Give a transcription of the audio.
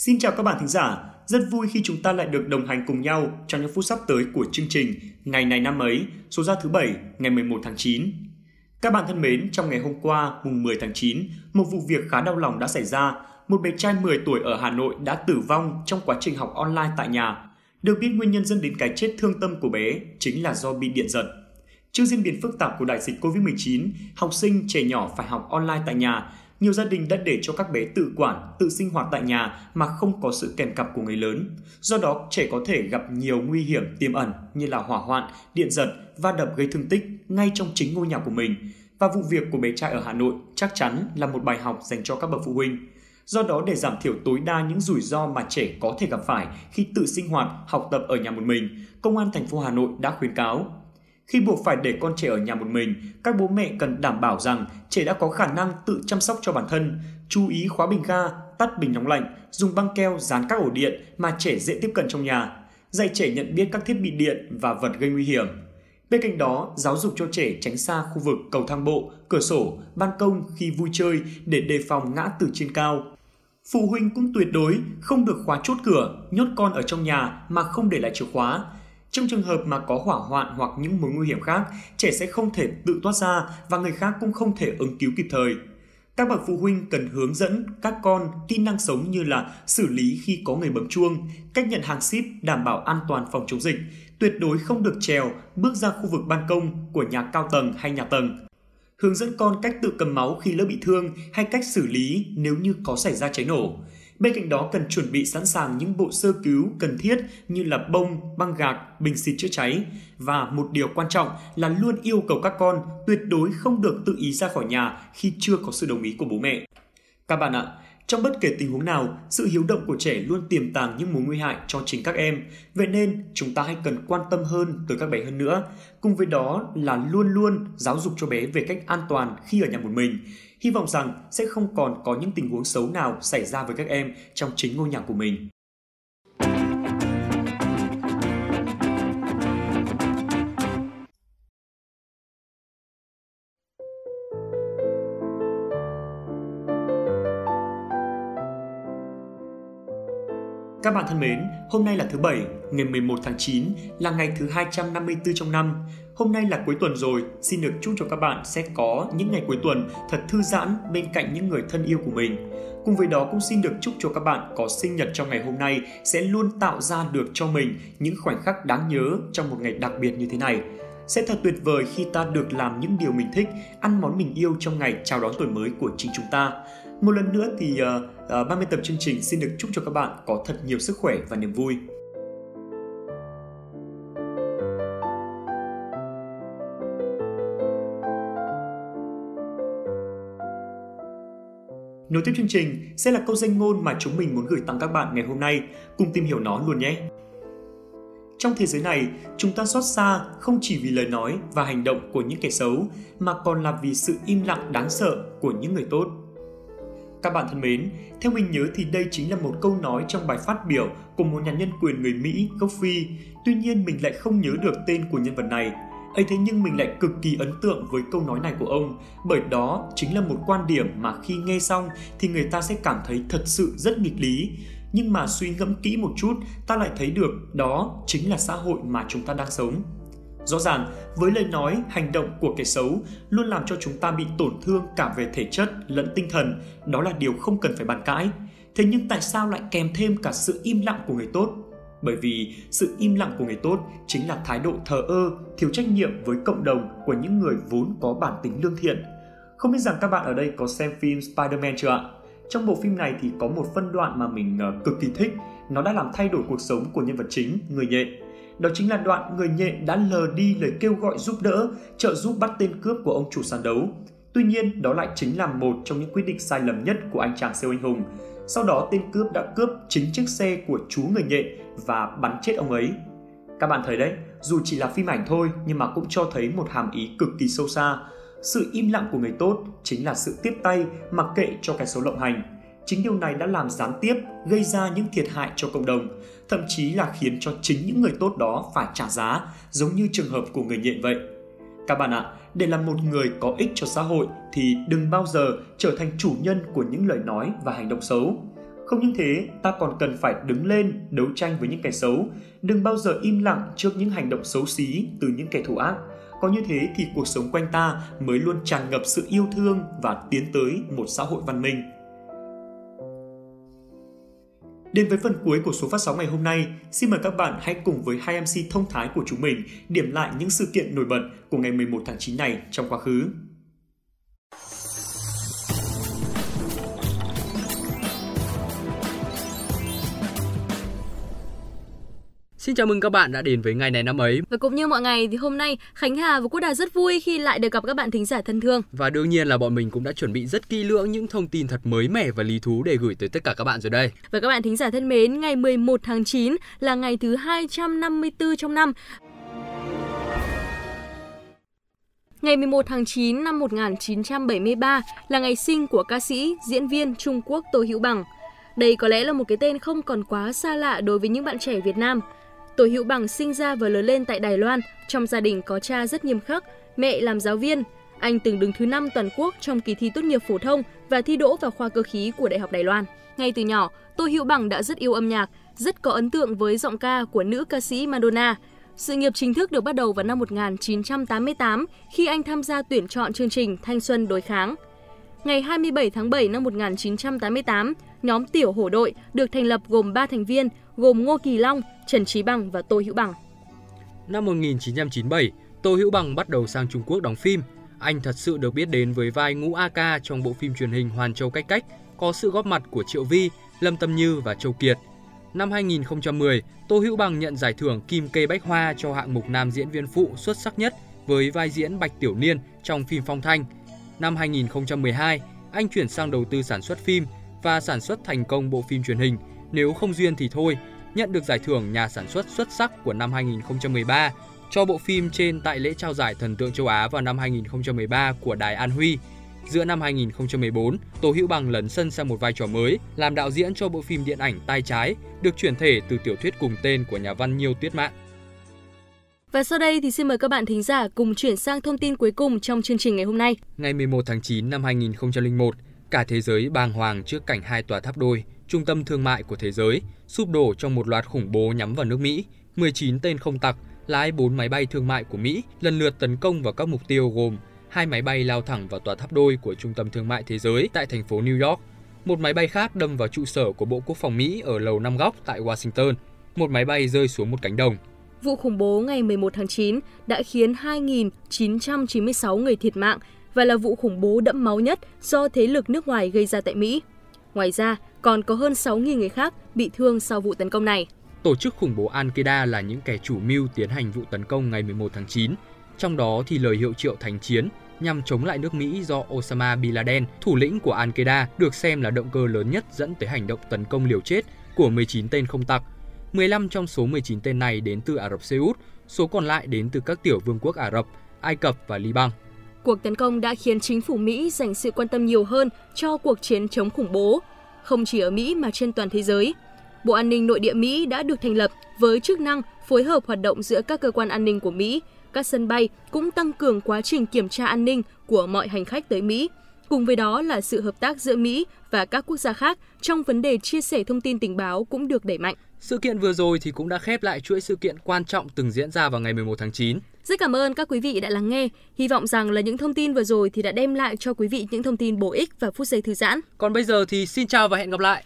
Xin chào các bạn thính giả, rất vui khi chúng ta lại được đồng hành cùng nhau trong những phút sắp tới của chương trình Ngày này năm ấy, số ra thứ bảy, ngày 11 tháng 9. Các bạn thân mến, trong ngày hôm qua, mùng 10 tháng 9, một vụ việc khá đau lòng đã xảy ra. Một bé trai 10 tuổi ở Hà Nội đã tử vong trong quá trình học online tại nhà. Được biết nguyên nhân dẫn đến cái chết thương tâm của bé chính là do bị điện giật. Trước diễn biến phức tạp của đại dịch COVID-19, học sinh trẻ nhỏ phải học online tại nhà nhiều gia đình đã để cho các bé tự quản, tự sinh hoạt tại nhà mà không có sự kèm cặp của người lớn. Do đó, trẻ có thể gặp nhiều nguy hiểm tiềm ẩn như là hỏa hoạn, điện giật, va đập gây thương tích ngay trong chính ngôi nhà của mình. Và vụ việc của bé trai ở Hà Nội chắc chắn là một bài học dành cho các bậc phụ huynh. Do đó để giảm thiểu tối đa những rủi ro mà trẻ có thể gặp phải khi tự sinh hoạt, học tập ở nhà một mình, Công an thành phố Hà Nội đã khuyến cáo khi buộc phải để con trẻ ở nhà một mình, các bố mẹ cần đảm bảo rằng trẻ đã có khả năng tự chăm sóc cho bản thân, chú ý khóa bình ga, tắt bình nóng lạnh, dùng băng keo dán các ổ điện mà trẻ dễ tiếp cận trong nhà, dạy trẻ nhận biết các thiết bị điện và vật gây nguy hiểm. Bên cạnh đó, giáo dục cho trẻ tránh xa khu vực cầu thang bộ, cửa sổ, ban công khi vui chơi để đề phòng ngã từ trên cao. Phụ huynh cũng tuyệt đối không được khóa chốt cửa, nhốt con ở trong nhà mà không để lại chìa khóa, trong trường hợp mà có hỏa hoạn hoặc những mối nguy hiểm khác, trẻ sẽ không thể tự thoát ra và người khác cũng không thể ứng cứu kịp thời. Các bậc phụ huynh cần hướng dẫn các con kỹ năng sống như là xử lý khi có người bấm chuông, cách nhận hàng ship đảm bảo an toàn phòng chống dịch, tuyệt đối không được trèo, bước ra khu vực ban công của nhà cao tầng hay nhà tầng. Hướng dẫn con cách tự cầm máu khi lỡ bị thương hay cách xử lý nếu như có xảy ra cháy nổ Bên cạnh đó cần chuẩn bị sẵn sàng những bộ sơ cứu cần thiết như là bông, băng gạc, bình xịt chữa cháy. Và một điều quan trọng là luôn yêu cầu các con tuyệt đối không được tự ý ra khỏi nhà khi chưa có sự đồng ý của bố mẹ. Các bạn ạ, trong bất kể tình huống nào, sự hiếu động của trẻ luôn tiềm tàng những mối nguy hại cho chính các em. Vậy nên, chúng ta hãy cần quan tâm hơn tới các bé hơn nữa. Cùng với đó là luôn luôn giáo dục cho bé về cách an toàn khi ở nhà một mình. Hy vọng rằng sẽ không còn có những tình huống xấu nào xảy ra với các em trong chính ngôi nhà của mình. Các bạn thân mến, hôm nay là thứ Bảy, ngày 11 tháng 9, là ngày thứ 254 trong năm. Hôm nay là cuối tuần rồi, xin được chúc cho các bạn sẽ có những ngày cuối tuần thật thư giãn bên cạnh những người thân yêu của mình. Cùng với đó cũng xin được chúc cho các bạn có sinh nhật trong ngày hôm nay sẽ luôn tạo ra được cho mình những khoảnh khắc đáng nhớ trong một ngày đặc biệt như thế này. Sẽ thật tuyệt vời khi ta được làm những điều mình thích, ăn món mình yêu trong ngày chào đón tuổi mới của chính chúng ta. Một lần nữa thì uh, uh, ban biên tập chương trình xin được chúc cho các bạn có thật nhiều sức khỏe và niềm vui. Nối tiếp chương trình sẽ là câu danh ngôn mà chúng mình muốn gửi tặng các bạn ngày hôm nay. Cùng tìm hiểu nó luôn nhé! Trong thế giới này, chúng ta xót xa không chỉ vì lời nói và hành động của những kẻ xấu, mà còn là vì sự im lặng đáng sợ của những người tốt. Các bạn thân mến, theo mình nhớ thì đây chính là một câu nói trong bài phát biểu của một nhà nhân quyền người Mỹ gốc Phi. Tuy nhiên mình lại không nhớ được tên của nhân vật này. ấy thế nhưng mình lại cực kỳ ấn tượng với câu nói này của ông, bởi đó chính là một quan điểm mà khi nghe xong thì người ta sẽ cảm thấy thật sự rất nghịch lý. Nhưng mà suy ngẫm kỹ một chút, ta lại thấy được đó chính là xã hội mà chúng ta đang sống. Rõ ràng, với lời nói, hành động của kẻ xấu luôn làm cho chúng ta bị tổn thương cả về thể chất lẫn tinh thần, đó là điều không cần phải bàn cãi. Thế nhưng tại sao lại kèm thêm cả sự im lặng của người tốt? Bởi vì sự im lặng của người tốt chính là thái độ thờ ơ, thiếu trách nhiệm với cộng đồng của những người vốn có bản tính lương thiện. Không biết rằng các bạn ở đây có xem phim Spider-Man chưa ạ? Trong bộ phim này thì có một phân đoạn mà mình ờ, cực kỳ thích, nó đã làm thay đổi cuộc sống của nhân vật chính, người nhện đó chính là đoạn người nhện đã lờ đi lời kêu gọi giúp đỡ, trợ giúp bắt tên cướp của ông chủ sàn đấu. Tuy nhiên, đó lại chính là một trong những quyết định sai lầm nhất của anh chàng siêu anh hùng. Sau đó tên cướp đã cướp chính chiếc xe của chú người nhện và bắn chết ông ấy. Các bạn thấy đấy, dù chỉ là phim ảnh thôi nhưng mà cũng cho thấy một hàm ý cực kỳ sâu xa. Sự im lặng của người tốt chính là sự tiếp tay mặc kệ cho cái số lộng hành Chính điều này đã làm gián tiếp gây ra những thiệt hại cho cộng đồng, thậm chí là khiến cho chính những người tốt đó phải trả giá, giống như trường hợp của người nhện vậy. Các bạn ạ, để làm một người có ích cho xã hội thì đừng bao giờ trở thành chủ nhân của những lời nói và hành động xấu. Không những thế, ta còn cần phải đứng lên đấu tranh với những kẻ xấu, đừng bao giờ im lặng trước những hành động xấu xí từ những kẻ thù ác. Có như thế thì cuộc sống quanh ta mới luôn tràn ngập sự yêu thương và tiến tới một xã hội văn minh. Đến với phần cuối của số phát sóng ngày hôm nay, xin mời các bạn hãy cùng với hai MC thông thái của chúng mình điểm lại những sự kiện nổi bật của ngày 11 tháng 9 này trong quá khứ. Xin chào mừng các bạn đã đến với ngày này năm ấy. Và cũng như mọi ngày thì hôm nay Khánh Hà và Quốc Đà rất vui khi lại được gặp các bạn thính giả thân thương. Và đương nhiên là bọn mình cũng đã chuẩn bị rất kỹ lưỡng những thông tin thật mới mẻ và lý thú để gửi tới tất cả các bạn rồi đây. Và các bạn thính giả thân mến, ngày 11 tháng 9 là ngày thứ 254 trong năm. Ngày 11 tháng 9 năm 1973 là ngày sinh của ca sĩ, diễn viên Trung Quốc Tô Hữu Bằng. Đây có lẽ là một cái tên không còn quá xa lạ đối với những bạn trẻ Việt Nam – Tổ Hữu Bằng sinh ra và lớn lên tại Đài Loan, trong gia đình có cha rất nghiêm khắc, mẹ làm giáo viên. Anh từng đứng thứ 5 toàn quốc trong kỳ thi tốt nghiệp phổ thông và thi đỗ vào khoa cơ khí của Đại học Đài Loan. Ngay từ nhỏ, Tô Hữu Bằng đã rất yêu âm nhạc, rất có ấn tượng với giọng ca của nữ ca sĩ Madonna. Sự nghiệp chính thức được bắt đầu vào năm 1988 khi anh tham gia tuyển chọn chương trình Thanh xuân đối kháng. Ngày 27 tháng 7 năm 1988, nhóm Tiểu Hổ đội được thành lập gồm 3 thành viên gồm Ngô Kỳ Long, Trần Trí Bằng và Tô Hữu Bằng. Năm 1997, Tô Hữu Bằng bắt đầu sang Trung Quốc đóng phim. Anh thật sự được biết đến với vai Ngũ A Ca trong bộ phim truyền hình Hoàn Châu Cách Cách, có sự góp mặt của Triệu Vi, Lâm Tâm Như và Châu Kiệt. Năm 2010, Tô Hữu Bằng nhận giải thưởng Kim Kê Bách Hoa cho hạng mục nam diễn viên phụ xuất sắc nhất với vai diễn Bạch Tiểu Niên trong phim Phong Thanh. Năm 2012, anh chuyển sang đầu tư sản xuất phim và sản xuất thành công bộ phim truyền hình nếu không duyên thì thôi, nhận được giải thưởng nhà sản xuất xuất sắc của năm 2013 cho bộ phim trên tại lễ trao giải Thần tượng châu Á vào năm 2013 của Đài An Huy. Giữa năm 2014, Tô Hữu Bằng lấn sân sang một vai trò mới, làm đạo diễn cho bộ phim điện ảnh Tai Trái, được chuyển thể từ tiểu thuyết cùng tên của nhà văn Nhiêu Tuyết Mạn. Và sau đây thì xin mời các bạn thính giả cùng chuyển sang thông tin cuối cùng trong chương trình ngày hôm nay. Ngày 11 tháng 9 năm 2001, cả thế giới bàng hoàng trước cảnh hai tòa tháp đôi, trung tâm thương mại của thế giới, sụp đổ trong một loạt khủng bố nhắm vào nước Mỹ. 19 tên không tặc lái 4 máy bay thương mại của Mỹ lần lượt tấn công vào các mục tiêu gồm hai máy bay lao thẳng vào tòa tháp đôi của Trung tâm Thương mại Thế giới tại thành phố New York. Một máy bay khác đâm vào trụ sở của Bộ Quốc phòng Mỹ ở lầu năm góc tại Washington. Một máy bay rơi xuống một cánh đồng. Vụ khủng bố ngày 11 tháng 9 đã khiến 2.996 người thiệt mạng và là vụ khủng bố đẫm máu nhất do thế lực nước ngoài gây ra tại Mỹ. Ngoài ra, còn có hơn 6.000 người khác bị thương sau vụ tấn công này. Tổ chức khủng bố Al-Qaeda là những kẻ chủ mưu tiến hành vụ tấn công ngày 11 tháng 9. Trong đó thì lời hiệu triệu thành chiến nhằm chống lại nước Mỹ do Osama Bin Laden, thủ lĩnh của Al-Qaeda, được xem là động cơ lớn nhất dẫn tới hành động tấn công liều chết của 19 tên không tặc. 15 trong số 19 tên này đến từ Ả Rập Xê Út, số còn lại đến từ các tiểu vương quốc Ả Rập, Ai Cập và Liban. Cuộc tấn công đã khiến chính phủ Mỹ dành sự quan tâm nhiều hơn cho cuộc chiến chống khủng bố, không chỉ ở Mỹ mà trên toàn thế giới. Bộ An ninh Nội địa Mỹ đã được thành lập với chức năng phối hợp hoạt động giữa các cơ quan an ninh của Mỹ. Các sân bay cũng tăng cường quá trình kiểm tra an ninh của mọi hành khách tới Mỹ. Cùng với đó là sự hợp tác giữa Mỹ và các quốc gia khác trong vấn đề chia sẻ thông tin tình báo cũng được đẩy mạnh. Sự kiện vừa rồi thì cũng đã khép lại chuỗi sự kiện quan trọng từng diễn ra vào ngày 11 tháng 9. Rất cảm ơn các quý vị đã lắng nghe. Hy vọng rằng là những thông tin vừa rồi thì đã đem lại cho quý vị những thông tin bổ ích và phút giây thư giãn. Còn bây giờ thì xin chào và hẹn gặp lại.